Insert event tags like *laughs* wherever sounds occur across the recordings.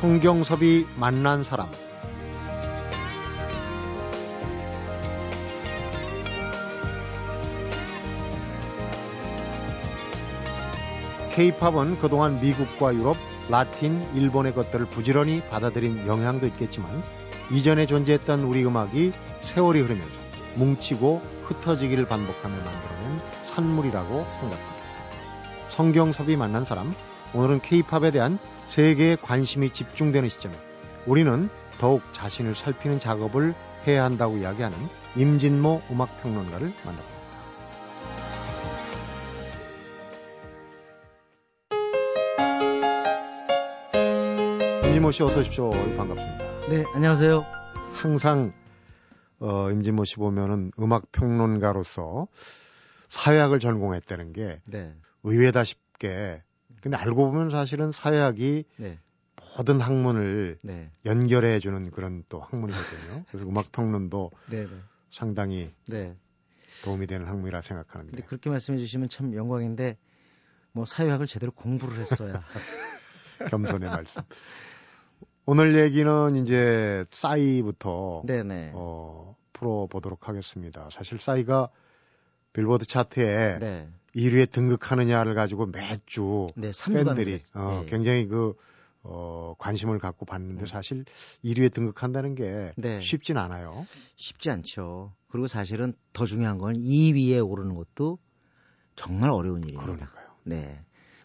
성경섭이 만난 사람 케이팝은 그동안 미국과 유럽, 라틴, 일본의 것들을 부지런히 받아들인 영향도 있겠지만 이전에 존재했던 우리 음악이 세월이 흐르면서 뭉치고 흩어지기를 반복하며 만들어낸 산물이라고 생각합니다. 성경섭이 만난 사람, 오늘은 케이팝에 대한 세계의 관심이 집중되는 시점에 우리는 더욱 자신을 살피는 작업을 해야 한다고 이야기하는 임진모 음악평론가를 만납니다. 임진모 씨 어서 오십시오. 반갑습니다. 네, 안녕하세요. 항상 어, 임진모 씨 보면은 음악 평론가로서 사회학을 전공했다는 게 네. 의외다 싶게. 근데 알고 보면 사실은 사회학이 네. 모든 학문을 네. 연결해 주는 그런 또 학문이거든요. 그래서 음악 평론도 네, 네. 상당히 네. 도움이 되는 학문이라 생각하는데. 근데 그렇게 말씀해 주시면 참 영광인데 뭐 사회학을 제대로 공부를 했어야. *laughs* 겸손의 말씀. 오늘 얘기는 이제 싸이부터 네네. 어, 풀어보도록 하겠습니다. 사실 싸이가 빌보드 차트에 네. 1위에 등극하느냐를 가지고 매주 네, 팬들이 어, 네. 굉장히 그 어, 관심을 갖고 봤는데 음. 사실 1위에 등극한다는 게 네. 쉽진 않아요. 쉽지 않죠. 그리고 사실은 더 중요한 건 2위에 오르는 것도 정말 어려운 일입니다. 그러니까요. 네.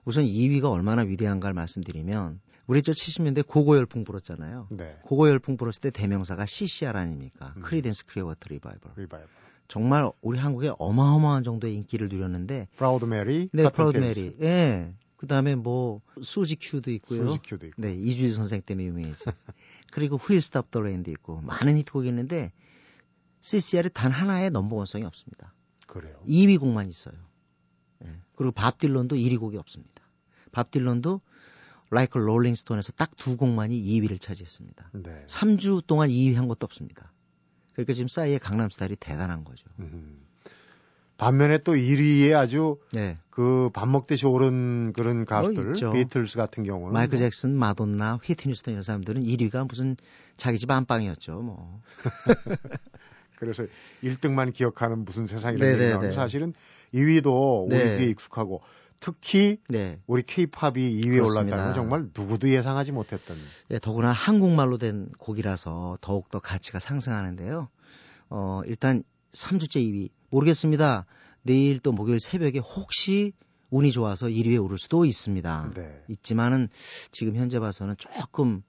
우선 2위가 얼마나 위대한가를 말씀드리면 우리 저 70년대 고고 열풍 불었잖아요. 네. 고고 열풍 불었을 때 대명사가 CCR 아닙니까? 음. Creedence Clearwater Revival. 리바이벌. 정말 우리 한국에 어마어마한 정도의 인기를 누렸는데 Proud Mary, 네, Proud Mary. 예. 그다음에 뭐 Suzie Q도 있고요. Suzie Q도 있고. 네, 이주일 선생 때문에 유명했어. *laughs* 그리고 Who'll Stop the Rain도 있고 많은 히트곡이 있는데 CCR이 단 하나의 number one song이 없습니다. 그래요. 2위 곡만 있어요. 예. 그리고 밥 딜런도 1위 곡이 없습니다. 밥 딜런도 Like a Rolling Stone에서 딱 두 곡만이 2위를 차지했습니다. 네. 3주 동안 2위 한 것도 없습니다. 그러니까 지금 싸이의 강남 스타일이 대단한 거죠. 음. 반면에 또 1위에 아주 네. 그 밥 먹듯이 오른 그런 가수들 뭐 비틀스 같은 경우는 마이클 잭슨, 마돈나, 휘트니 휴스턴 이런 사람들은 1위가 무슨 자기 집 안방이었죠, 뭐. *laughs* 그래서 1등만 기억하는 무슨 세상이라는 네, 네, 네. 사실은 2위도 우리 귀에 익숙하고 특히 네. 우리 케이팝이 2위에 올랐다는 정말 누구도 예상하지 못했던. 네, 더구나 한국말로 된 곡이라서 더욱더 가치가 상승하는데요. 어, 일단 3주째 2위. 모르겠습니다. 내일 또 목요일 새벽에 혹시 운이 좋아서 1위에 오를 수도 있습니다. 네. 있지만은 지금 현재 봐서는 조금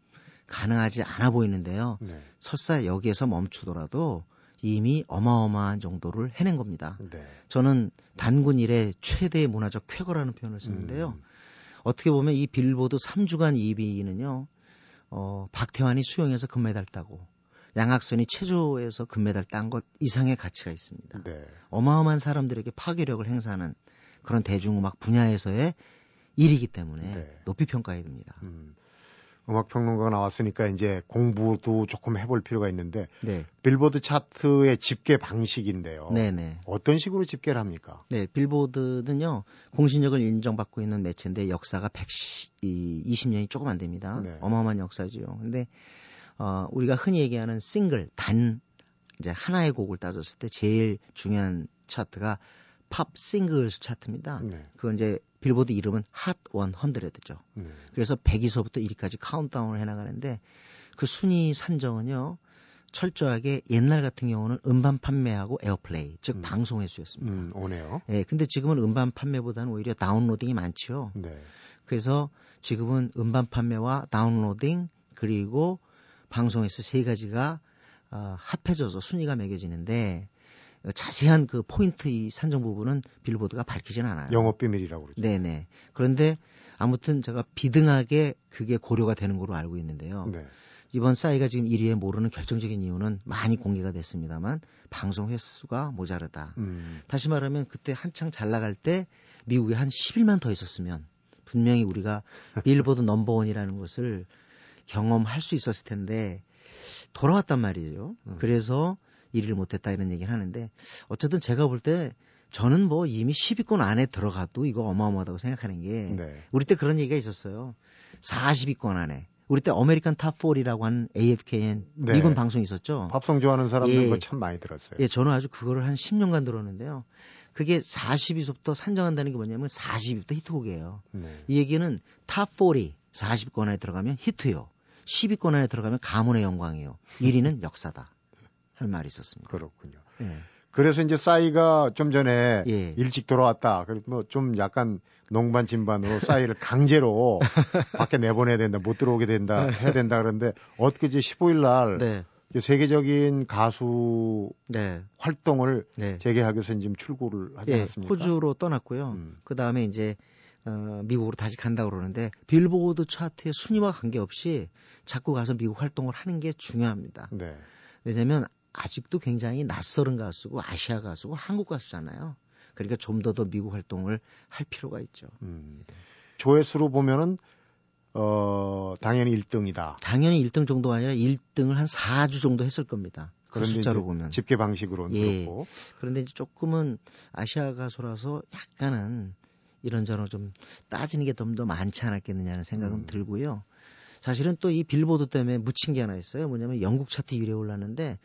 가능하지 않아 보이는데요. 네. 설사 여기에서 멈추더라도 이미 어마어마한 정도를 해낸 겁니다. 네. 저는 단군 일의 최대의 문화적 쾌거라는 표현을 쓰는데요. 음. 어떻게 보면 이 빌보드 3주간 2위는요, 어, 박태환이 수영에서 금메달 따고, 양학선이 체조에서 금메달 딴 것 이상의 가치가 있습니다. 네. 어마어마한 사람들에게 파괴력을 행사하는 그런 대중음악 분야에서의 일이기 때문에 네. 높이 평가해야 됩니다. 음. 음악 평론가가 나왔으니까 이제 공부도 조금 해볼 필요가 있는데 네. 빌보드 차트의 집계 방식인데요. 네네. 어떤 식으로 집계를 합니까? 네, 빌보드는요 공신력을 인정받고 있는 매체인데 역사가 120년이 조금 안 됩니다. 네. 어마어마한 역사지요. 근데 어, 우리가 흔히 얘기하는 싱글 단 이제 하나의 곡을 따졌을 때 제일 중요한 차트가 pop singles 차트입니다. 네. 그건 이제 빌보드 이름은 핫 100죠. 네. 그래서 100위서부터 1위까지 카운트다운을 해나가는데 그 순위 산정은요. 철저하게 옛날 같은 경우는 음반 판매하고 airplay, 즉 음. 방송 횟수였습니다. 음, 오네요. 예, 근데 지금은 음반 판매보다는 오히려 downloading이 많죠. 네. 그래서 지금은 음반 판매와 다운로딩 그리고 방송 횟수 세 가지가 어, 합해져서 순위가 매겨지는데 자세한 그 포인트 이 산정 부분은 빌보드가 밝히진 않아요. 영업 비밀이라고 그러죠. 네네. 그런데 아무튼 제가 비등하게 그게 고려가 되는 걸로 알고 있는데요. 네. 이번 싸이가 지금 1위에 모르는 결정적인 이유는 많이 공개가 됐습니다만 방송 횟수가 모자르다. 음. 다시 말하면 그때 한창 잘 나갈 때 미국에 한 10일만 더 있었으면 분명히 우리가 *laughs* 빌보드 넘버원이라는 것을 경험할 수 있었을 텐데 돌아왔단 말이에요. 음. 그래서 1위를 못했다 이런 얘기를 하는데 어쨌든 제가 볼 때 저는 뭐 이미 10위권 안에 들어가도 이거 어마어마하다고 생각하는 게 네. 우리 때 그런 얘기가 있었어요. 40위권 안에 우리 때 American Top 40라고 하는 AFKN 네. 미군 방송이 있었죠. 팝송 좋아하는 사람들 예. 참 많이 들었어요. 예, 저는 아주 그거를 한 10년간 들었는데요. 그게 40위부터 산정한다는 게 뭐냐면 40위부터 히트곡이에요. 네. 이 얘기는 Top 40 40위권 안에 들어가면 히트요. 10위권 안에 들어가면 가문의 영광이요. 1위는 역사다. 하는 말이 있었습니다. 그렇군요. 예. 그래서 이제 싸이가 좀 전에 예. 일찍 돌아왔다. 그리고 뭐 좀 약간 농반 진반으로 싸이를 강제로 *laughs* 밖에 내보내야 된다. 못 들어오게 된다. 해야 된다. 그런데 어떻게 이제 15일 날 네. 세계적인 가수 네. 활동을 네. 재개하기 위해서 지금 출국을 하지 예, 않았습니까? 호주로 떠났고요. 음. 그 다음에 이제 어, 미국으로 다시 간다고 그러는데 빌보드 차트의 순위와 관계없이 자꾸 가서 미국 활동을 하는 게 중요합니다. 네. 왜냐하면 아직도 굉장히 낯설은 가수고 아시아 가수고 한국 가수잖아요. 그러니까 좀 더 더 미국 활동을 할 필요가 있죠. 음. 조회수로 보면은 어 당연히 1등이다. 당연히 1등 정도가 아니라 1등을 한 4주 정도 했을 겁니다. 그 숫자로 보면 집계 방식으로는 예. 그렇고. 그런데 이제 조금은 아시아 가수라서 약간은 이런저런 좀 따지는 게 좀 더 많지 않았겠느냐는 생각은 음. 들고요. 사실은 또 이 빌보드 때문에 묻힌 게 하나 있어요. 뭐냐면 영국 차트 1위에 올랐는데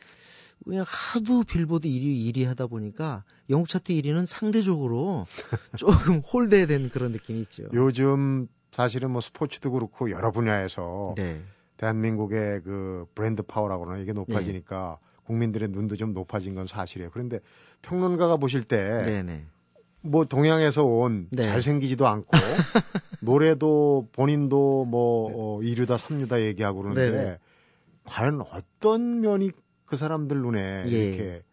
그냥 하도 빌보드 1위 1위 하다 보니까 영국 차트 1위는 상대적으로 *laughs* 조금 홀대된 그런 느낌이 있죠. 요즘 사실은 뭐 스포츠도 그렇고 여러 분야에서 네. 대한민국의 그 브랜드 파워라고 그러나 이게 높아지니까 네. 국민들의 눈도 좀 높아진 건 사실이에요. 그런데 평론가가 보실 때 네, 네. 뭐 동양에서 온 네. 잘생기지도 않고 *laughs* 노래도 본인도 뭐 어, 2류다 3류다 얘기하고 그러는데 네네. 과연 어떤 면이 그 사람들 눈에 예. 이렇게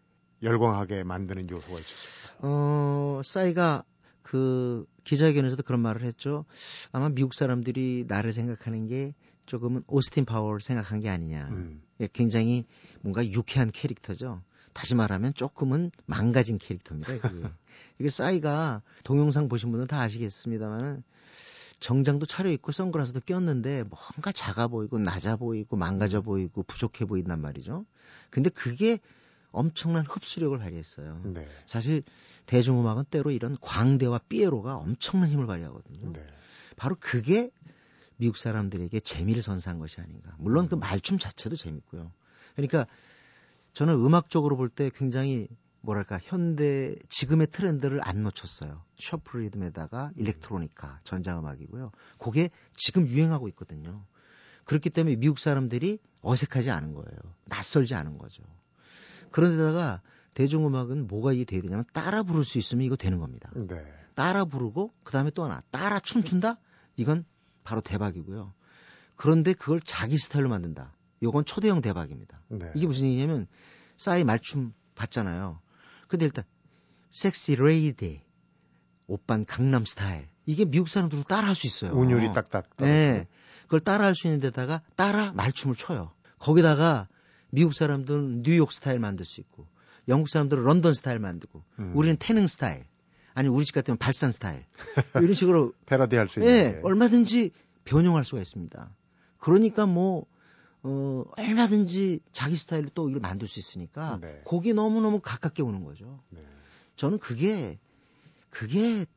열광하게 만드는 요소가 있었을까? 어, 싸이가 그 기자회견에서도 그런 말을 했죠. 아마 미국 사람들이 나를 생각하는 게 조금은 오스틴 파워를 생각한 게 아니냐. 음. 예, 굉장히 뭔가 유쾌한 캐릭터죠. 다시 말하면 조금은 망가진 캐릭터입니다. 그게. *laughs* 이게 싸이가 동영상 보신 분은 다 아시겠습니다만은 정장도 차려입고 선글라스도 꼈는데 뭔가 작아 보이고 낮아 보이고 망가져 보이고 부족해 보인단 말이죠. 근데 그게 엄청난 흡수력을 발휘했어요. 네. 사실 대중음악은 때로 이런 광대와 삐에로가 엄청난 힘을 발휘하거든요. 네. 바로 그게 미국 사람들에게 재미를 선사한 것이 아닌가. 물론 그 말춤 자체도 재밌고요. 그러니까 저는 음악적으로 볼 때 굉장히 뭐랄까 현대 지금의 트렌드를 안 놓쳤어요. 셔플 리듬에다가 일렉트로니카 전자음악이고요. 그게 지금 유행하고 있거든요. 그렇기 때문에 미국 사람들이 어색하지 않은 거예요. 낯설지 않은 거죠. 그런데다가 대중음악은 뭐가 이게 돼야 되냐면 따라 부를 수 있으면 이거 되는 겁니다. 네. 따라 부르고 그다음에 또 하나 따라 춤춘다? 이건 바로 대박이고요. 그런데 그걸 자기 스타일로 만든다. 이건 초대형 대박입니다. 네. 이게 무슨 얘기냐면 싸이 말춤 봤잖아요. 근데 일단 섹시 레이디 오빤 강남 스타일 이게 미국 사람들도 따라 할 수 있어요. 운율이 딱딱. 네, 그걸 따라 할 수 있는 데다가 따라 말춤을 춰요. 거기다가 미국 사람들은 뉴욕 스타일 만들 수 있고 영국 사람들은 런던 스타일 만들고 음. 우리는 태능 스타일 아니 우리 집 같으면 발산 스타일 *laughs* 이런 식으로 패러디할 수 있는 네, 얼마든지 변형할 수가 있습니다. 그러니까 뭐 어, 얼마든지 자기 스타일로 또 이걸 만들 수 있으니까 네. 곡이 너무너무 가깝게 오는 거죠. 네. 저는 그게 그게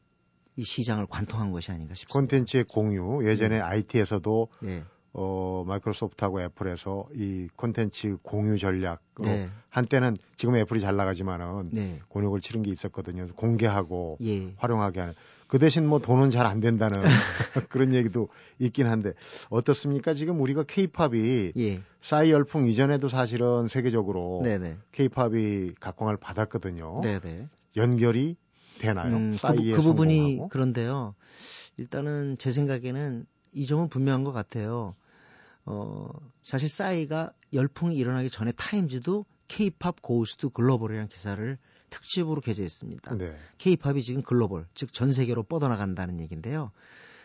이 시장을 관통한 것이 아닌가 싶습니다. 콘텐츠의 공유 예전에 네. IT에서도 네. 어, 마이크로소프트하고 애플에서 이 콘텐츠 공유 전략 네. 한때는 지금 애플이 잘 나가지만은 네. 곤욕을 치른 게 있었거든요. 공개하고 예. 활용하게 하는 그 대신 뭐 돈은 잘 안 된다는 *laughs* 그런 얘기도 있긴 한데 어떻습니까? 지금 우리가 케이팝이 예. 싸이 열풍 이전에도 사실은 세계적으로 케이팝이 각광을 받았거든요. 네네. 연결이 되나요? 음, 그, 그 부분이 그런데요. 일단은 제 생각에는 이 점은 분명한 것 같아요. 어, 사실 싸이가 열풍이 일어나기 전에 타임즈도 K-pop Goes Global이라는 기사를 특집으로 게재했습니다. 케이팝이 네. 지금 글로벌, 즉 전 세계로 뻗어나간다는 얘기인데요.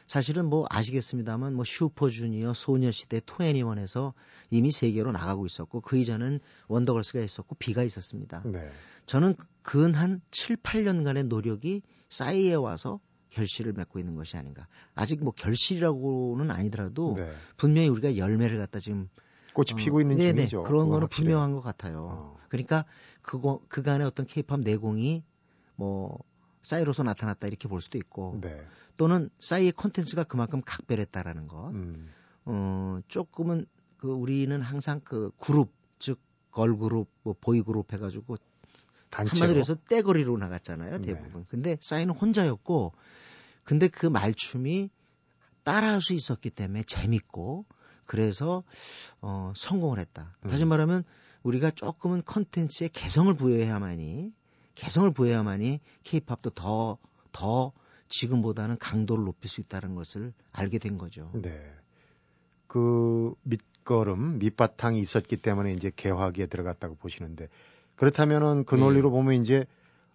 사실은 뭐 아시겠습니다만 뭐 슈퍼주니어, 소녀시대, 투애니원에서 이미 세계로 나가고 있었고 그 이전은 원더걸스가 있었고 비가 있었습니다. 네. 저는 근 한 7, 8년간의 노력이 싸이에 와서 결실을 맺고 있는 것이 아닌가. 아직 뭐 결실이라고는 아니더라도 네. 분명히 우리가 열매를 갖다 지금 꽃이 어, 피고 있는 네네, 중이죠. 그런 거는 확실히. 분명한 것 같아요. 어. 그러니까 그거 그간의 어떤 케이팝 내공이 뭐 싸이로서 나타났다 이렇게 볼 수도 있고 네. 또는 싸이의 콘텐츠가 그만큼 각별했다라는 것. 음. 어 조금은 그 우리는 항상 그 그룹 즉 걸그룹 뭐 보이그룹 해가지고 단체로. 한마디로 해서 떼거리로 나갔잖아요 네. 대부분. 네. 근데 싸이는 혼자였고 근데 그 말춤이 따라할 수 있었기 때문에 재밌고 그래서 어 성공을 했다. 음. 다시 말하면 우리가 조금은 컨텐츠에 개성을 부여해야만이 개성을 부여해야만이 케이팝도 더 더 지금보다는 강도를 높일 수 있다는 것을 알게 된 거죠. 네. 그 밑거름, 밑바탕이 있었기 때문에 이제 개화기에 들어갔다고 보시는데 그렇다면은 그 네. 논리로 네. 보면 이제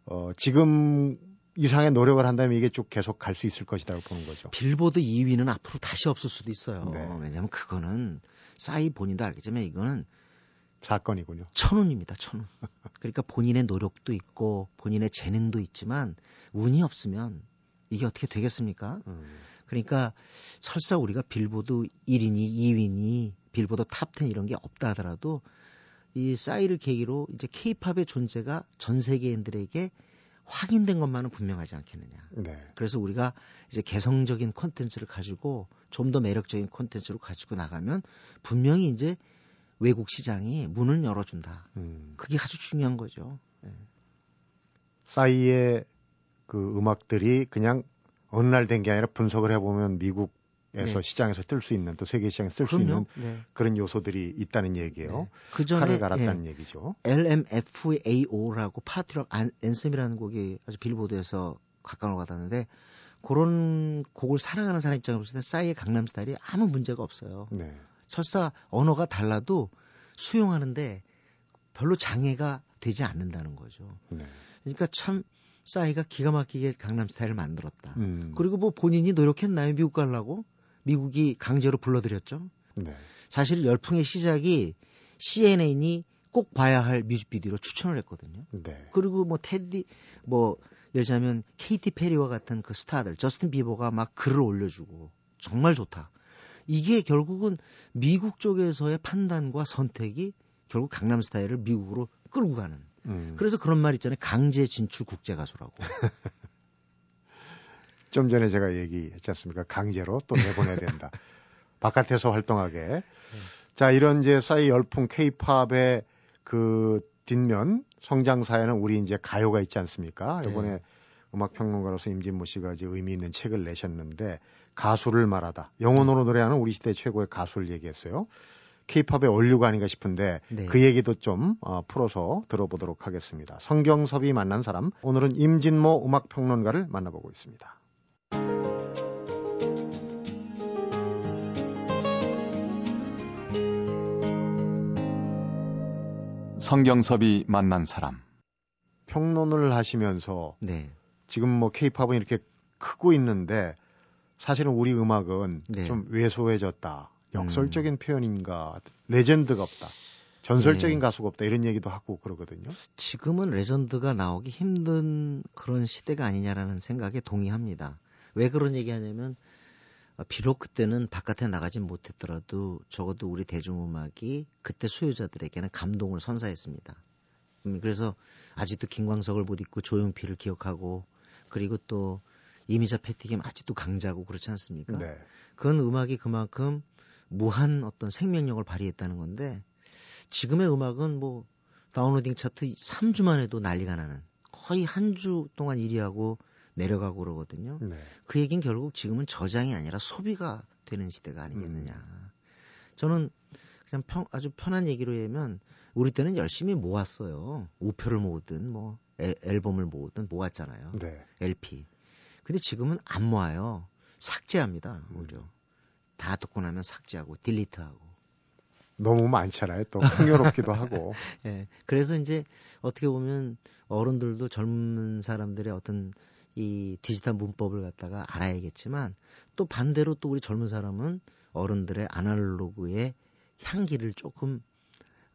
어 지금 이상의 노력을 한다면 이게 쭉 계속 갈 수 있을 것이라고 보는 거죠. 빌보드 2위는 앞으로 다시 없을 수도 있어요. 네. 왜냐하면 그거는 싸이 본인도 알겠지만 이거는 사건이군요. 천운입니다, 천운. *laughs* 그러니까 본인의 노력도 있고 본인의 재능도 있지만 운이 없으면 이게 어떻게 되겠습니까? 음. 그러니까 설사 우리가 빌보드 1위니 2위니 빌보드 Top 10 이런 게 없다 하더라도 이 싸이를 계기로 이제 케이팝의 존재가 전 세계인들에게 확인된 것만은 분명하지 않겠느냐. 네. 그래서 우리가 이제 개성적인 콘텐츠를 가지고 좀 더 매력적인 콘텐츠로 가지고 나가면 분명히 이제 외국 시장이 문을 열어준다. 음. 그게 아주 중요한 거죠. 네. 싸이의 그 음악들이 그냥 어느 날 된 게 아니라 분석을 해보면 미국 에서 네. 시장에서 뜰 수 있는 또 세계 시장에 쓸 수 있는 네. 그런 요소들이 있다는 얘기예요. 네. 그 전에 갈았다는 네. 얘기죠. LMFAO라고 파트럭 앤섬이라는 곡이 아주 빌보드에서 각광을 받았는데 그런 곡을 사랑하는 사람 입장에서 싸이의 강남 스타일이 아무 문제가 없어요. 네. 설사 언어가 달라도 수용하는데 별로 장애가 되지 않는다는 거죠. 네. 그러니까 참 싸이가 기가 막히게 강남 스타일을 만들었다. 음. 그리고 뭐 본인이 노력했나요? 미국 가려고? 미국이 강제로 불러들였죠. 네. 사실 열풍의 시작이 CNN이 꼭 봐야 할 뮤직비디오로 추천을 했거든요. 네. 그리고 뭐 테디 뭐 예를 들자면 케이티 페리와 같은 그 스타들 저스틴 비버가 막 글을 올려주고 정말 좋다. 이게 결국은 미국 쪽에서의 판단과 선택이 결국 강남 스타일을 미국으로 끌고 가는. 음. 그래서 그런 말 있잖아요. 강제 진출 국제 가수라고. *laughs* 좀 전에 제가 얘기했지 않습니까? 강제로 또 내보내야 된다. *laughs* 바깥에서 활동하게. 네. 자, 이런 이제 싸이 열풍 케이팝의 그 뒷면 성장사에는 우리 이제 가요가 있지 않습니까? 네. 이번에 음악 평론가로서 임진모 씨가 이제 의미 있는 책을 내셨는데 가수를 말하다. 영혼으로 노래하는 우리 시대 최고의 가수를 얘기했어요. 케이팝의 원류가 아닌가 싶은데 네. 그 얘기도 좀 어, 풀어서 들어보도록 하겠습니다. 성경섭이 만난 사람 오늘은 임진모 음악 평론가를 만나보고 있습니다. 성경섭이 만난 사람. 평론을 하시면서 네. 지금 뭐 케이팝은 이렇게 크고 있는데 사실은 우리 음악은 네. 좀 왜소해졌다. 역설적인 음. 표현인가. 레전드가 없다. 전설적인 네. 가수가 없다. 이런 얘기도 하고 그러거든요. 지금은 레전드가 나오기 힘든 그런 시대가 아니냐라는 생각에 동의합니다. 왜 그런 얘기 하냐면 어, 비록 그때는 바깥에 나가진 못했더라도 적어도 우리 대중음악이 그때 소유자들에게는 감동을 선사했습니다. 음, 그래서 아직도 김광석을 못 잊고 조용필을 기억하고 그리고 또 이미자 패티김 아직도 강자고 그렇지 않습니까? 네. 그건 음악이 그만큼 무한 어떤 생명력을 발휘했다는 건데 지금의 음악은 뭐 다운로딩 차트 3주만 해도 난리가 나는 거의 한 주 동안 1위하고 내려가고 그러거든요. 네. 그 얘기는 결국 지금은 저장이 아니라 소비가 되는 시대가 아니겠느냐. 음. 저는 그냥 평, 아주 편한 얘기로 하면 우리 때는 열심히 모았어요. 우표를 모으든 뭐 애, 앨범을 모으든 모았잖아요. 네. LP. 근데 지금은 안 모아요. 삭제합니다. 오히려. 음. 다 듣고 나면 삭제하고 딜리트하고. 너무 많잖아요. 또 풍요롭기도 하고. *laughs* 예. 네. 그래서 이제 어떻게 보면 어른들도 젊은 사람들의 어떤 이 디지털 문법을 갖다가 알아야겠지만 또 반대로 또 우리 젊은 사람은 어른들의 아날로그의 향기를 조금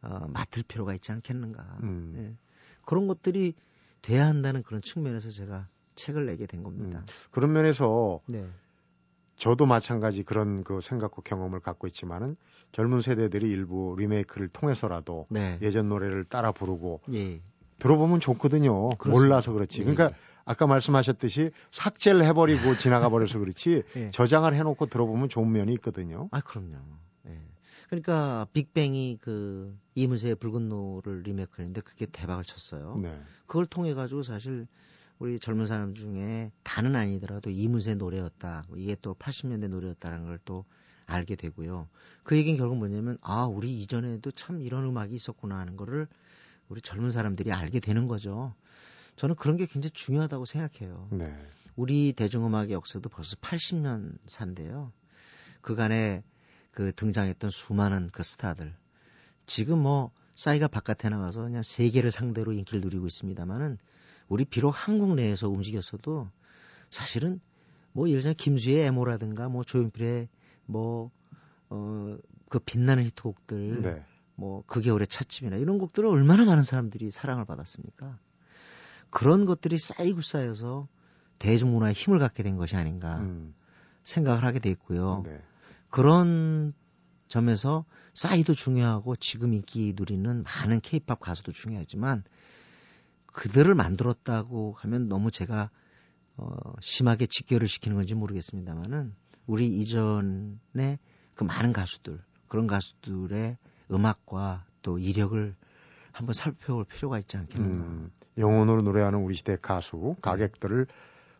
어, 맡을 필요가 있지 않겠는가. 음. 네. 그런 것들이 돼야 한다는 그런 측면에서 제가 책을 내게 된 겁니다. 음. 그런 면에서 네. 저도 마찬가지 그런 그 생각과 경험을 갖고 있지만은 젊은 세대들이 일부 리메이크를 통해서라도 네. 예전 노래를 따라 부르고 예. 들어보면 좋거든요. 그렇습니다. 몰라서 그렇지. 예. 그러니까 아까 말씀하셨듯이 삭제를 해버리고 *laughs* 지나가 버려서 그렇지 예. 저장을 해놓고 들어보면 좋은 면이 있거든요. 아, 그럼요. 예. 그러니까 빅뱅이 그 이문세의 붉은 노을을 리메이크했는데 그게 대박을 쳤어요. 네. 그걸 통해 가지고 사실 우리 젊은 사람 중에 다는 아니더라도 이문세 노래였다. 이게 또 80년대 노래였다는 걸 또 알게 되고요. 그 얘기는 결국 뭐냐면 아, 우리 이전에도 참 이런 음악이 있었구나 하는 거를 우리 젊은 사람들이 알게 되는 거죠. 저는 그런 게 굉장히 중요하다고 생각해요. 네. 우리 대중음악의 역사도 벌써 80년 산데요. 그간에 그 등장했던 수많은 그 스타들. 지금 뭐 싸이가 바깥에 나가서 그냥 세계를 상대로 인기를 누리고 있습니다만은 우리 비록 한국 내에서 움직였어도 사실은 뭐 예를 들면 김수의 애모라든가 뭐 조용필의 뭐 어 그 빛나는 히트곡들 네. 뭐그 겨울의 찻집이나 이런 곡들을 얼마나 많은 사람들이 사랑을 받았습니까? 그런 것들이 쌓이고 쌓여서 대중문화에 힘을 갖게 된 것이 아닌가 음, 생각을 하게 됐고요. 네. 그런 점에서 싸이도 중요하고 지금 인기 누리는 많은 케이팝 가수도 중요하지만 그들을 만들었다고 하면 너무 제가 어, 심하게 직결을 시키는 건지 모르겠습니다만은 우리 이전에 그 많은 가수들 그런 가수들의 음악과 또 이력을 한번 살펴볼 필요가 있지 않겠는가. 음, 영혼으로 노래하는 우리 시대 가수 가객들을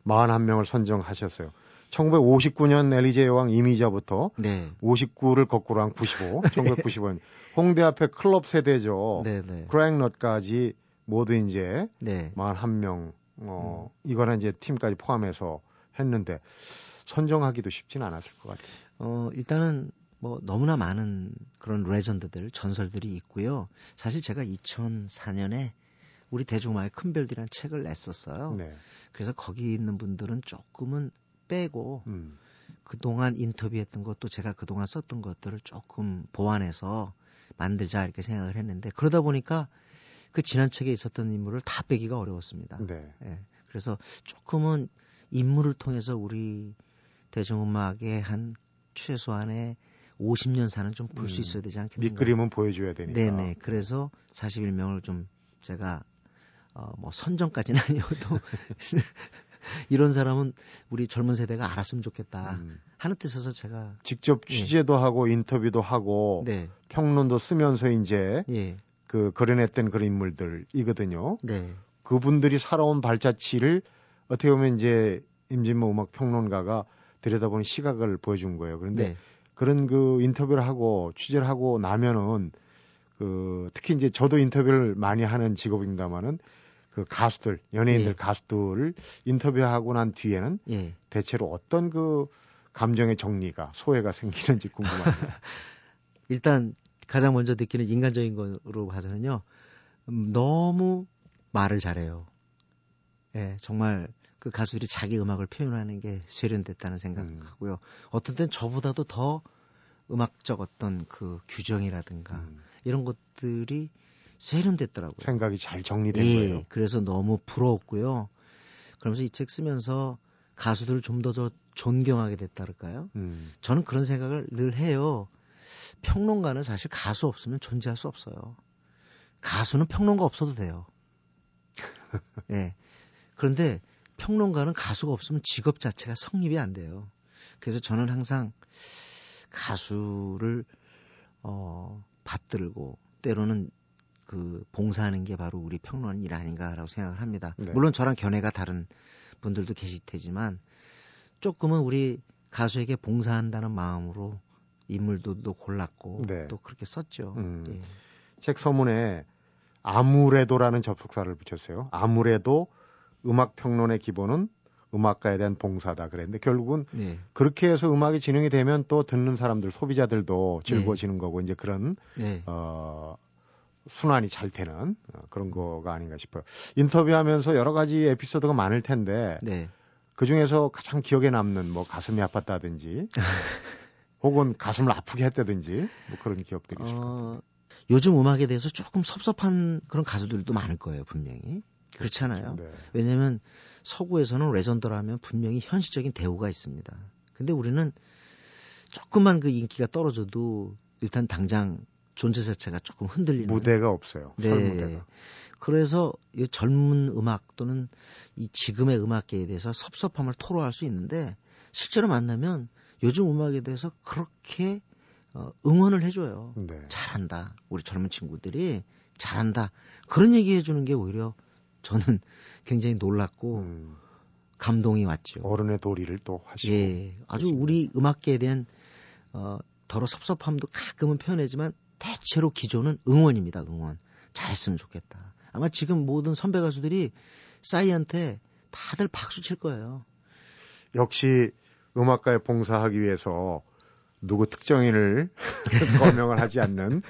41명을 선정하셨어요. 1959년 엘리제 여왕 이미자부터 네. 59를 거꾸로 한 95, 1995년 *laughs* 홍대 앞에 클럽 세대죠. 네, 네. 크라잉넛까지 모두 이제 네. 41명 어 이거는 이제 팀까지 포함해서 했는데 선정하기도 쉽진 않았을 것 같아요. 어, 일단은 뭐 너무나 많은 그런 레전드들, 전설들이 있고요. 사실 제가 2004년에 우리 대중음악의 큰 별들이라는 책을 냈었어요. 네. 그래서 거기 있는 분들은 조금은 빼고 음. 그동안 인터뷰했던 것도 제가 그동안 썼던 것들을 조금 보완해서 만들자 이렇게 생각을 했는데 그러다 보니까 그 지난 책에 있었던 인물을 다 빼기가 어려웠습니다. 네. 예. 그래서 조금은 인물을 통해서 우리 대중음악의 한 최소한의 50년 사는 좀볼수 음. 있어야 되지 않겠는가. 밑그림은 보여줘야 되니까. 네네. 그래서 41명을 좀 제가 어, 뭐 선정까지는 *laughs* 아니어도 *laughs* 이런 사람은 우리 젊은 세대가 알았으면 좋겠다 음. 하는 뜻에서 제가 직접 예. 취재도 하고 인터뷰도 하고 네, 평론도 쓰면서 이제 예, 그 그려냈던 그런 인물들이거든요. 네, 그분들이 살아온 발자취를 어떻게 보면 이제 임진모 음악 평론가가 들여다보는 시각을 보여준 거예요. 그런데 네, 그런 그 인터뷰를 하고 취재를 하고 나면은 그 특히 이제 저도 인터뷰를 많이 하는 직업입니다만은 그 가수들 연예인들 예. 가수들을 인터뷰하고 난 뒤에는 예. 대체로 어떤 그 감정의 정리가 소외가 생기는지 궁금합니다. *laughs* 일단 가장 먼저 느끼는 인간적인 거로 봐서는요, 음, 너무 말을 잘해요. 예, 정말 그 가수들이 자기 음악을 표현하는 게 세련됐다는 생각하고요. 어떤 땐 저보다도 더 음악적 어떤 그 규정이라든가 음, 이런 것들이 세련됐더라고요. 생각이 잘 정리된 예, 거예요. 그래서 너무 부러웠고요. 그러면서 이 책 쓰면서 가수들을 좀더저 존경하게 됐다랄까요? 음, 저는 그런 생각을 늘 해요. 평론가는 사실 가수 없으면 존재할 수 없어요. 가수는 평론가 없어도 돼요. *laughs* 예. 그런데 평론가는 가수가 없으면 직업 자체가 성립이 안 돼요. 그래서 저는 항상 가수를 어 받들고 때로는 그 봉사하는 게 바로 우리 평론 일 아닌가라고 생각을 합니다. 네. 물론 저랑 견해가 다른 분들도 계실 테지만 조금은 우리 가수에게 봉사한다는 마음으로 인물도 골랐고 네. 또 그렇게 썼죠. 음. 예. 책 서문에 아무래도라는 접속사를 붙였어요. 아무래도 음악 평론의 기본은 음악가에 대한 봉사다 그랬는데 결국은 네. 그렇게 해서 음악이 진행이 되면 또 듣는 사람들 소비자들도 즐거워지는 거고 이제 그런 네. 어 순환이 잘 되는 어, 그런 거가 아닌가 싶어요. 인터뷰하면서 여러 가지 에피소드가 많을 텐데 네. 그 중에서 가장 기억에 남는 뭐 가슴이 아팠다든지 *laughs* 혹은 가슴을 아프게 했다든지 뭐 그런 기억들이 있을 것 같아요. 어, 요즘 음악에 대해서 조금 섭섭한 그런 가수들도 많을 거예요, 분명히. 그렇잖아요. 네. 왜냐하면 서구에서는 레전더라면 분명히 현실적인 대우가 있습니다. 근데 우리는 조금만 그 인기가 떨어져도 일단 당장 존재 자체가 조금 흔들리는 무대가 없어요. 네. 설무대가. 그래서 이 젊은 음악 또는 이 지금의 음악계에 대해서 섭섭함을 토로할 수 있는데 실제로 만나면 요즘 음악에 대해서 그렇게 어, 응원을 해줘요. 네. 잘한다. 우리 젊은 친구들이 잘한다. 그런 얘기 해주는 게 오히려 저는 *laughs* 굉장히 놀랐고 음, 감동이 왔죠. 어른의 도리를 또 하시고. 예, 아주 우리 음악계에 대한 어, 더러 섭섭함도 가끔은 표현하지만 대체로 기조는 응원입니다. 응원. 잘했으면 좋겠다. 아마 지금 모든 선배 가수들이 싸이한테 다들 박수 칠 거예요. 역시 음악가에 봉사하기 위해서 누구 특정인을 *laughs* 거명을 하지 않는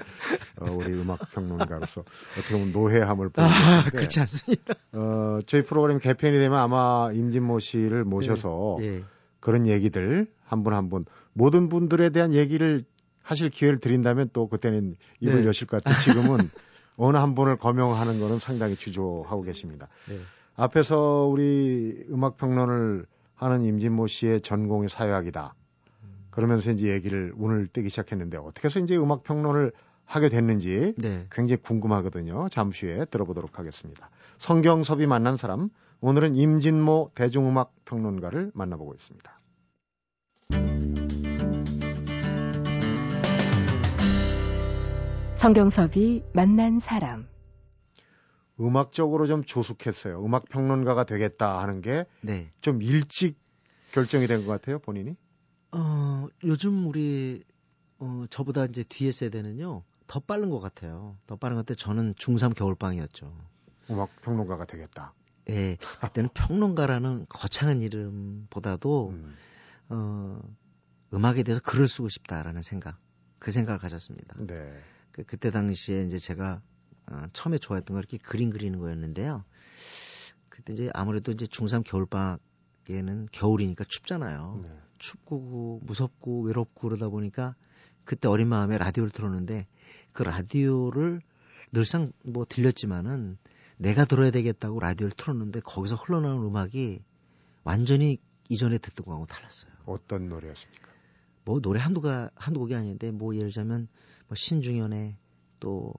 어, 우리 음악 평론가로서 어떻게 보면 노회함을 아, 보이는데 그렇지 않습니다. 어, 저희 프로그램 개편이 되면 아마 임진모 씨를 모셔서 예. 그런 얘기들 한분 한 분 모든 분들에 대한 얘기를 하실 기회를 드린다면 또 그때는 입을 네. 여실 것 같아요. 지금은 *laughs* 어느 한 분을 거명하는 거는 상당히 주저하고 계십니다. 네. 앞에서 우리 음악 평론을 하는 임진모 씨의 전공이 사회학이다. 그러면서 이제 얘기를 운을 떼기 시작했는데 어떻게 해서 이제 음악 평론을 하게 됐는지 네. 굉장히 궁금하거든요. 잠시 후에 들어보도록 하겠습니다. 성경섭이 만난 사람 오늘은 임진모 대중음악 평론가를 만나보고 있습니다. 성경섭이 만난 사람. 음악적으로 좀 조숙했어요. 음악 평론가가 되겠다 하는 게좀 네. 일찍 결정이 된 것 같아요, 본인이. 어, 요즘 우리 어, 저보다 이제 뒤에 세대는요. 더 빠른 것 같아요. 더 빠른 것 같아. 저는 중3 겨울방이었죠. 음악 평론가가 되겠다. 예, 그때는 *laughs* 평론가라는 거창한 이름보다도 음, 어, 음악에 대해서 글을 쓰고 싶다라는 생각, 그 생각을 가졌습니다. 네. 그, 그때 당시에 이제 제가 어, 처음에 좋아했던 거 이렇게 그림 그리는 거였는데요. 그때 이제 아무래도 이제 중3 겨울방학에는 겨울이니까 춥잖아요. 네. 춥고 무섭고 외롭고 그러다 보니까 그때 어린 마음에 라디오를 틀었는데 그 라디오를 늘상 뭐 들렸지만은 내가 들어야 되겠다고 라디오를 틀었는데 거기서 흘러나오는 음악이 완전히 이전에 듣던 거하고 달랐어요. 어떤 노래였습니까? 뭐 노래 한두가 한두 곡이 아닌데 뭐 예를 들자면 뭐 신중현의 또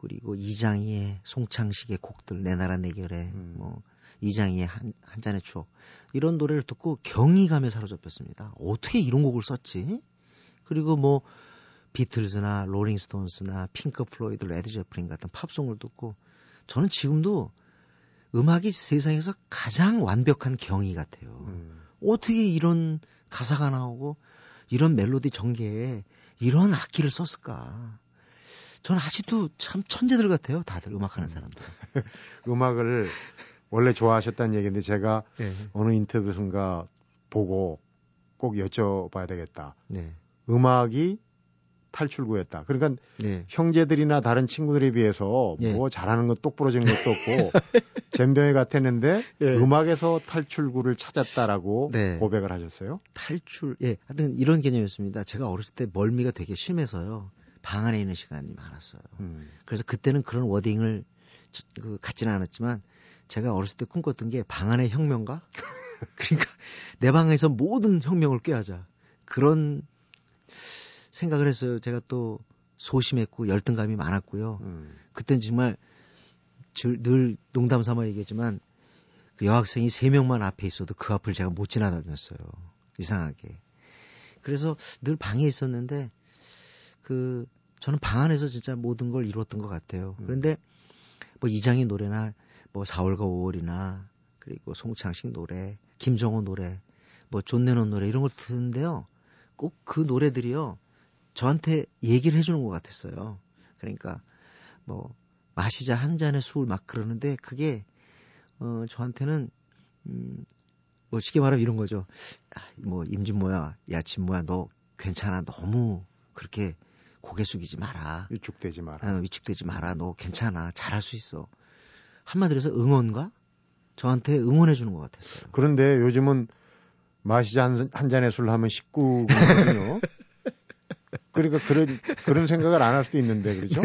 그리고 이장희의 송창식의 곡들 내 나라 내 결에 음. 뭐 이장희의 한, 한 잔의 추억 이런 노래를 듣고 경이감에 사로잡혔습니다. 어떻게 이런 곡을 썼지? 그리고 뭐 비틀즈나 롤링스톤스나 핑크 플로이드, 레드 제플린 같은 팝송을 듣고 저는 지금도 음악이 세상에서 가장 완벽한 경이 같아요. 음, 어떻게 이런 가사가 나오고 이런 멜로디 전개에 이런 악기를 썼을까? 저는 아직도 참 천재들 같아요. 다들 음악하는 사람들. *laughs* 음악을 원래 좋아하셨다는 얘기인데 제가 네. 어느 인터뷰선가 보고 꼭 여쭤봐야 되겠다. 네. 음악이 탈출구였다. 그러니까 네. 형제들이나 다른 친구들에 비해서 예. 뭐 잘하는 것 똑부러진 것도 없고 *laughs* 잼병이 같았는데 예. 음악에서 탈출구를 찾았다라고 네. 고백을 하셨어요. 탈출, 예. 하여튼 이런 개념이었습니다. 제가 어렸을 때 멀미가 되게 심해서요. 방 안에 있는 시간이 많았어요. 음, 그래서 그때는 그런 워딩을 저- 그 갖지는 않았지만 제가 어렸을 때 꿈꿨던 게 방 안의 혁명가? *laughs* 그러니까 내 방에서 모든 혁명을 꾀하자. 그런 생각을 했어요. 제가 또 소심했고 열등감이 많았고요. 음, 그땐 정말 저- 늘 농담 삼아 얘기했지만 그 여학생이 세 명만 앞에 있어도 그 앞을 제가 못 지나다녔어요. 이상하게. 그래서 늘 방에 있었는데 그 저는 방 안에서 진짜 모든 걸 이루었던 것 같아요. 음. 그런데 뭐 이장희 노래나 뭐 4월과 5월이나 그리고 송창식 노래, 김정호 노래, 뭐존 레논 노래 이런 걸 듣는데요. 꼭 그 노래들이요. 저한테 얘기를 해주는 것 같았어요. 그러니까 뭐 마시자 한 잔의 술 막 그러는데 그게 어 저한테는 음 뭐 쉽게 말하면 이런 거죠. 아, 뭐 임진모야, 야 진모야 너 괜찮아 너무 그렇게 고개 숙이지 마라. 위축되지 마라. 아, 위축되지 마라. 너 괜찮아. 잘할 수 있어. 한마디로 해서 응원가? 저한테 응원해 주는 것 같았어요. 그런데 요즘은 마시자 한, 한 잔의 술 하면 19군이거든요. *laughs* 그러니까 그런 그런 생각을 안 할 수도 있는데 그렇죠?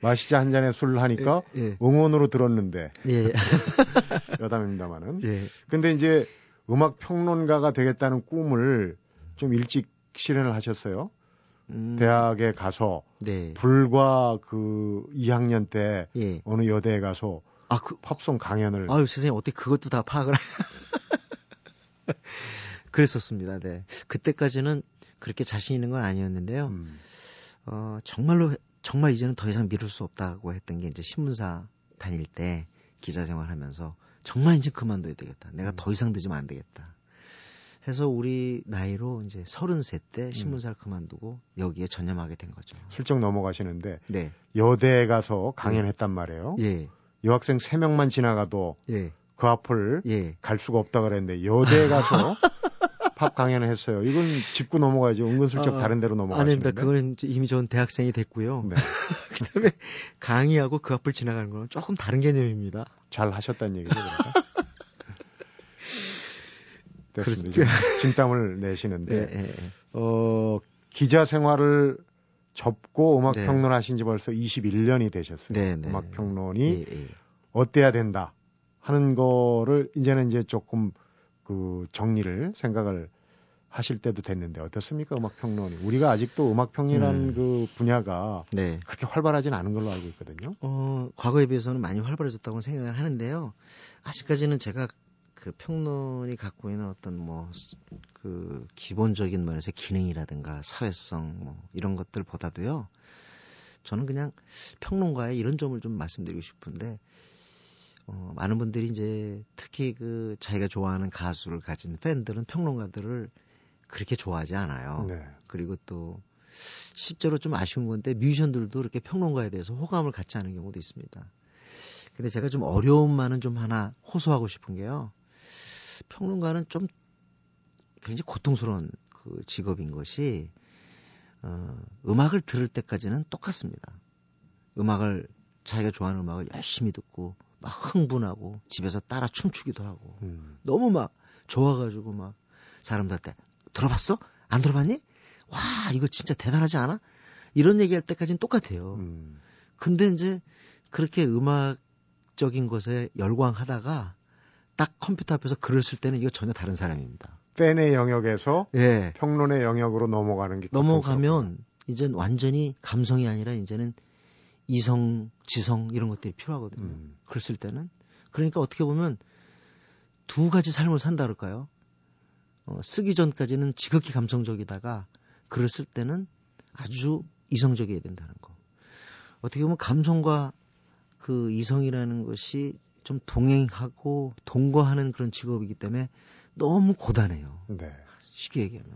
마시자 한 잔의 술 하니까 예. 응원으로 들었는데 예. *laughs* 여담입니다만은. 예. 근데 이제 음악 평론가가 되겠다는 꿈을 좀 일찍 실현을 하셨어요. 음, 대학에 가서 네. 불과 그 2학년 때 예. 어느 여대에 가서 아, 그, 팝송 강연을 아유, 세상에 어떻게 그것도 다 파악을. *laughs* 그랬었습니다. 네. 그때까지는 그렇게 자신 있는 건 아니었는데요. 음, 어, 정말로, 정말 이제는 더 이상 미룰 수 없다고 했던 게 이제 신문사 다닐 때 기자 생활 하면서 정말 이제 그만둬야 되겠다. 내가 음. 더 이상 늦으면 안 되겠다. 해서 우리 나이로 이제 33때 음. 신문사를 그만두고 여기에 전념하게 된 거죠. 슬쩍 넘어가시는데 네. 여대에 가서 강연했단 말이에요. 예. 여학생 3명만 지나가도 예. 그 앞을 예. 갈 수가 없다 그랬는데 여대에 가서 *laughs* 팝 강연을 했어요. 이건 짚고 넘어가야죠. 은근슬쩍 어, 다른 데로 넘어가시는데. 아닙니다. 그거는 이제 이미 전 대학생이 됐고요. 네, *laughs* 그다음에 강의하고 그 앞을 지나가는 거는 조금 다른 개념입니다. 잘 하셨다는 얘기죠. 그러니까. *laughs* 됐습니다. 그렇죠. 진땀을 내시는데 예, 예, 예. 어, 기자 생활을 접고 음악 네. 평론 하신 지 벌써 21년이 되셨어요. 네, 네. 음악 평론이 예, 예. 어때야 된다 하는 거를 이제는 이제 조금 그 정리를 생각을 하실 때도 됐는데 어떻습니까 음악 평론이 우리가 아직도 음악 평이라는 음. 그 분야가 네. 그렇게 활발하진 않은 걸로 알고 있거든요. 어, 과거에 비해서는 많이 활발해졌다고 생각을 하는데요. 아직까지는 제가 그 평론이 갖고 있는 어떤 뭐 그 기본적인 면에서 기능이라든가 사회성 뭐 이런 것들보다도요. 저는 그냥 평론가의 이런 점을 좀 말씀드리고 싶은데 어, 많은 분들이 이제 특히 그 자기가 좋아하는 가수를 가진 팬들은 평론가들을 그렇게 좋아하지 않아요. 네. 그리고 또 실제로 좀 아쉬운 건데 뮤지션들도 이렇게 평론가에 대해서 호감을 갖지 않은 경우도 있습니다. 근데 제가 좀 어려움만은 좀 하나 호소하고 싶은 게요. 평론가는 좀 굉장히 고통스러운 그 직업인 것이 어, 음악을 들을 때까지는 똑같습니다. 음악을 자기가 좋아하는 음악을 열심히 듣고 막 흥분하고 집에서 따라 춤추기도 하고 음. 너무 막 좋아가지고 막 사람들한테 들어봤어? 안 들어봤니? 와 이거 진짜 대단하지 않아? 이런 얘기할 때까지는 똑같아요. 음. 근데 이제 그렇게 음악적인 것에 열광하다가 딱 컴퓨터 앞에서 글을 쓸 때는 이거 전혀 다른 사람입니다. 팬의 영역에서 예. 평론의 영역으로 넘어가는 게 넘어가면 이제 완전히 감성이 아니라 이제는 이성, 지성 이런 것들이 필요하거든요. 음. 글 쓸 때는. 그러니까 어떻게 보면 두 가지 삶을 산다 그럴까요? 어, 쓰기 전까지는 지극히 감성적이다가 글을 쓸 때는 아주 이성적이어야 된다는 거. 어떻게 보면 감성과 그 이성이라는 것이 좀 동행하고 동거하는 그런 직업이기 때문에 너무 고단해요. 네. 쉽게 얘기하면.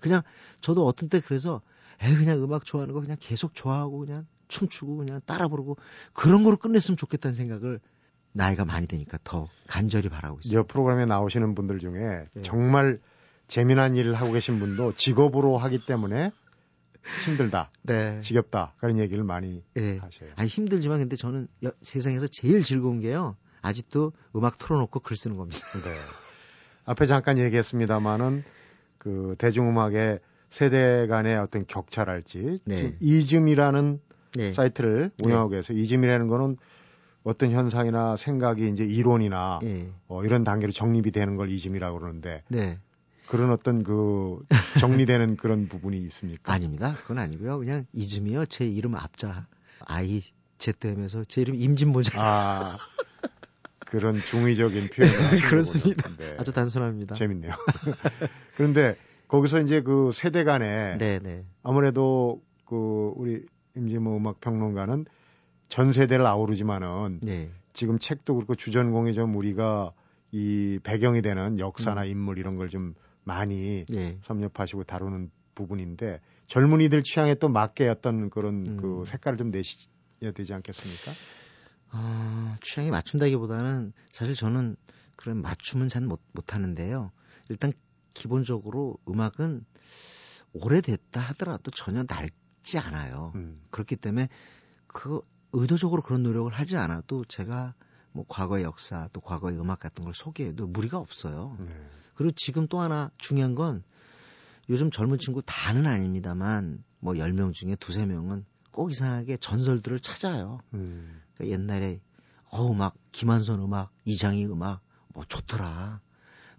그냥 저도 어떤 때 그래서 에 그냥 음악 좋아하는 거 그냥 계속 좋아하고 그냥 춤추고 그냥 따라 부르고 그런 거로 끝냈으면 좋겠다는 생각을 나이가 많이 되니까 더 간절히 바라고 있어요. 이 프로그램에 나오시는 분들 중에 네. 정말 재미난 일을 하고 계신 분도 직업으로 하기 때문에 힘들다, 네. 지겹다 그런 얘기를 많이 예. 하셔요. 아니 힘들지만 근데 저는 여- 세상에서 제일 즐거운 게요. 아직도 음악 틀어놓고 글 쓰는 겁니다. *laughs* 네. 앞에 잠깐 얘기했습니다만은 그 대중음악의 세대 간의 어떤 격차랄지 네. 이즘이라는 네. 사이트를 운영하고 계세요. 이즘이라는 거는 어떤 현상이나 생각이 이제 이론이나 예. 어, 이런 단계로 정립이 되는 걸 이즘이라고 그러는데 네. 그런 어떤 그 정리되는 *laughs* 그런 부분이 있습니까? 아닙니다. 그건 아니고요. 그냥 이즘이요. 제 이름 앞자 I ZM에서 제 이름 임진모자. 아, 그런 중의적인 표현을 *laughs* 그렇습니다. 네. 아주 단순합니다. 재밌네요. *laughs* 그런데 거기서 이제 그 세대 간에 네, 네. 아무래도 그 우리 임진모 음악 평론가는 전 세대를 아우르지만은 네. 지금 책도 그렇고 주전공이 좀 우리가 이 배경이 되는 역사나 음. 인물 이런 걸 좀 많이 네. 섭렵하시고 다루는 부분인데 젊은이들 취향에 또 맞게 어떤 그런 음. 그 색깔을 좀 내셔야 되지 않겠습니까? 아, 취향에 맞춘다기보다는 사실 저는 그런 맞춤은 잘 못, 못하는데요. 일단 기본적으로 음악은 오래됐다 하더라도 전혀 낡지 않아요. 음. 그렇기 때문에 그 의도적으로 그런 노력을 하지 않아도 제가 뭐 과거의 역사 또 과거의 음악 같은 걸 소개해도 무리가 없어요. 네. 그리고 지금 또 하나 중요한 건 요즘 젊은 친구 다는 아닙니다만 뭐 10명 중에 두세 명은 꼭 이상하게 전설들을 찾아요. 음. 그러니까 옛날에 어 음악 김한선 음악 이장희 음악 뭐 좋더라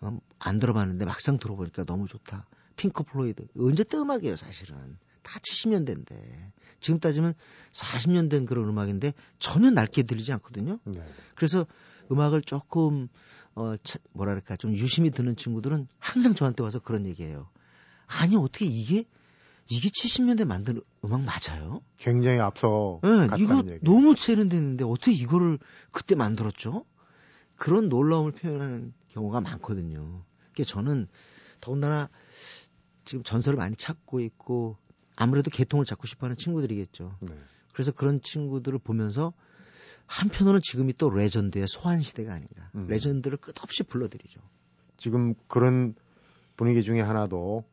어, 안 들어봤는데 막상 들어보니까 너무 좋다 핑크 플로이드 언제 때 음악이에요 사실은 다 70년대인데 지금 따지면 40년 된 그런 음악인데 전혀 낡게 들리지 않거든요. 네. 그래서 음악을 조금 어 뭐랄까 좀 유심히 듣는 친구들은 항상 저한테 와서 그런 얘기해요. 아니 어떻게 이게 이게 70년대 만든 음악 맞아요? 굉장히 앞서 네, 이거 얘기. 너무 세련됐는데 어떻게 이거를 그때 만들었죠? 그런 놀라움을 표현하는 경우가 많거든요. 그게 저는 더군다나 지금 전설을 많이 찾고 있고 아무래도 계통을 잡고 싶어하는 친구들이겠죠. 네. 그래서 그런 친구들을 보면서 한편으로는 지금이 또 legend의 소환 시대가 아닌가. 음. legend를 끝없이 불러들이죠. 지금 그런 분위기 중에 하나도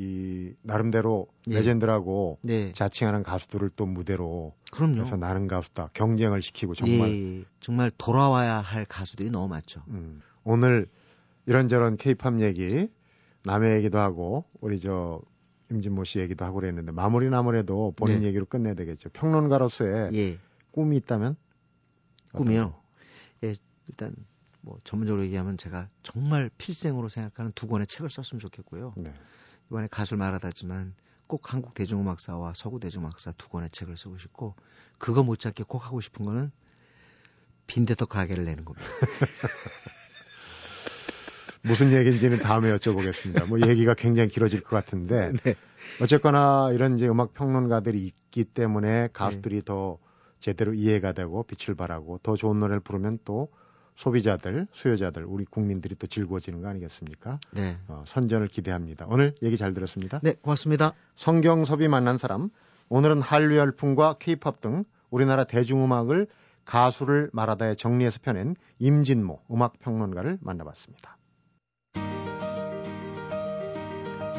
이 나름대로 예. legend라고 네, 자칭하는 가수들을 또 무대로 그럼요. 해서 나는 가수다 경쟁을 시키고 정말 예, 정말 돌아와야 할 가수들이 너무 많죠. 음, 오늘 이런저런 케이팝 얘기 남의 얘기도 하고 우리 저 임진모 씨 얘기도 하고 그랬는데 마무리는 아무래도 본인 네. 얘기로 끝내야 되겠죠. 평론가로서의 예, 꿈이 있다면 꿈이요. 거? 예, 일단 뭐 전문적으로 얘기하면 제가 정말 필생으로 생각하는 두 권의 책을 썼으면 좋겠고요. 네. 이번에 가수를 말하다지만 꼭 한국 대중음악사와 서구 대중음악사 두 권의 책을 쓰고 싶고 그거 못지않게 꼭 하고 싶은 거는 빈대떡 가게를 내는 겁니다. *laughs* 무슨 얘기인지는 다음에 여쭤보겠습니다. 뭐 얘기가 굉장히 길어질 것 같은데 *laughs* 네. 어쨌거나 이런 이제 음악 평론가들이 있기 때문에 가수들이 더 제대로 이해가 되고 빛을 발하고 더 좋은 노래를 부르면 또 소비자들, 수요자들, 우리 국민들이 또 즐거워지는 거 아니겠습니까? 네. 어, 선전을 기대합니다. 오늘 얘기 잘 들었습니다. 네, 고맙습니다. 성경섭이 만난 사람. 오늘은 한류 열풍과 케이팝 등 우리나라 대중음악을 가수를 말하다에 정리해서 펴낸 임진모 음악평론가를 만나봤습니다.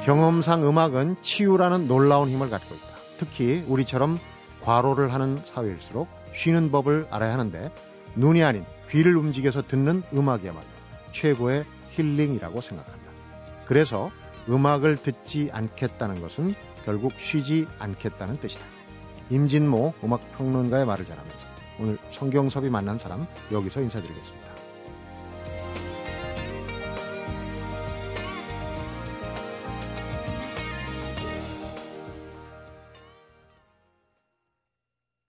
경험상 음악은 치유라는 놀라운 힘을 갖고 있다. 특히 우리처럼 과로를 하는 사회일수록 쉬는 법을 알아야 하는데 눈이 아닌 귀를 움직여서 듣는 음악이야말로 최고의 힐링이라고 생각한다. 그래서 음악을 듣지 않겠다는 것은 결국 쉬지 않겠다는 뜻이다. 임진모 음악평론가의 말을 전하면서 오늘 성경섭이 만난 사람 여기서 인사드리겠습니다.